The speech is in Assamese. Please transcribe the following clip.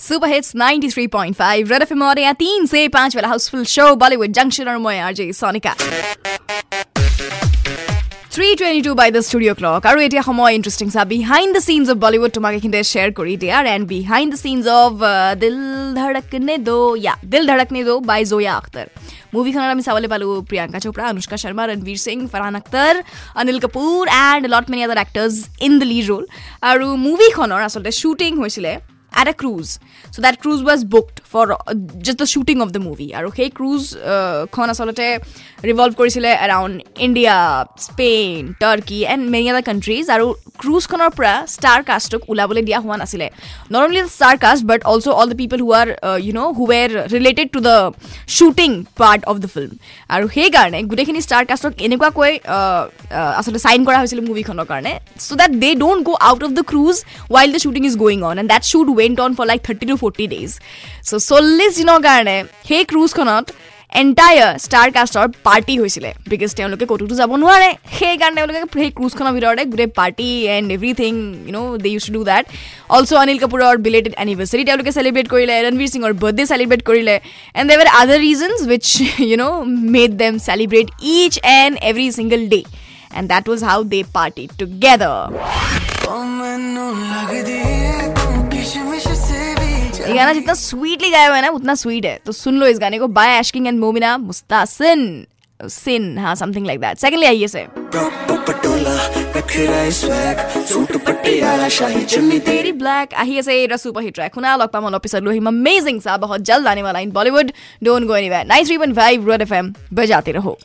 सुपर हिट्स 93.5 रेड एफएम और यहाँ तीन से पांच वाला हाउसफुल शो बॉलीवुड जंक्शन और मैं RJ Sonika three twenty two by the studio' clock আৰু এতিয়া সময় ইণ্টাৰেষ্টিং চা behind the scenes of Bollywood তোমাক এইখিনিতে শ্বেয়াৰ কৰি দিয়াৰ and behind the scenes of Dil Dhadakne Do য়া দিল ধড়কনে দো বাই জয়া আখতাৰ মুভিখনত আমি চাবলৈ পালোঁ Priyanka Chopra Anushka Sharma Ranveer Singh Farhan Akhtar Anil Kapoor and lot many other actors in the lead role আৰু মুভিখনৰ আচলতে শ্বুটিং হৈছিলে at a cruise. So that cruise was booked. For just the shooting of the movie আৰু সেই ক্ৰুজখন আচলতে ৰিভল্ভ কৰিছিলে around India Spain Turkey and many other countries আৰু ক্ৰুজখনৰ পৰা ষ্টাৰ কাষ্টক ওলাবলৈ দিয়া হোৱা নাছিলে। Not only star cast but also' all the people who are you know' who were related to the shooting part of the film আৰু সেইকাৰণে গোটেইখিনি ষ্টাৰ কাষ্টক এনেকুৱাকৈ আচলতে চাইন কৰা হৈছিলে মুভিখনৰ কাৰণে। So' that they don't go' out of the cruise while the shooting is going on and that shoot went on for like thirty two forty days so' চল্লিছ দিনৰ কাৰণে সেই ক্ৰুজখনত এণ্টায়াৰ ষ্টাৰ কাষ্টৰ পাৰ্টি হৈছিলে বিকজ তেওঁলোকে ক'তোতো যাব নোৱাৰে সেইকাৰণে তেওঁলোকে সেই ক্ৰুজখনৰ ভিতৰতে গোটেই party and everything you know' they use to do that also' Anil কাপুৰৰ বিলেটেড এনিভাৰ্চাৰী তেওঁলোকে চেলিব্ৰেট কৰিলে ৰণবীৰ সিঙৰ বাৰ্থডে চেলিব্ৰেট কৰিলে and there other reasons which you know' made them celebrate each and every single day and that was how they party together ये गाना जितना स्वीटली गाया हुआ है ना उतना स्वीट है। तो सुन लो इस गाने को बाय एशकिंग एंड मोमिना मुस्तासिन सिन हाँ समथिंग लाइक दैट सेकंडली आइए से अमेजिंग सा बहुत जल्द आने वाला in Bollywood don't go anywhere 93.5 red FM बजाते रहो।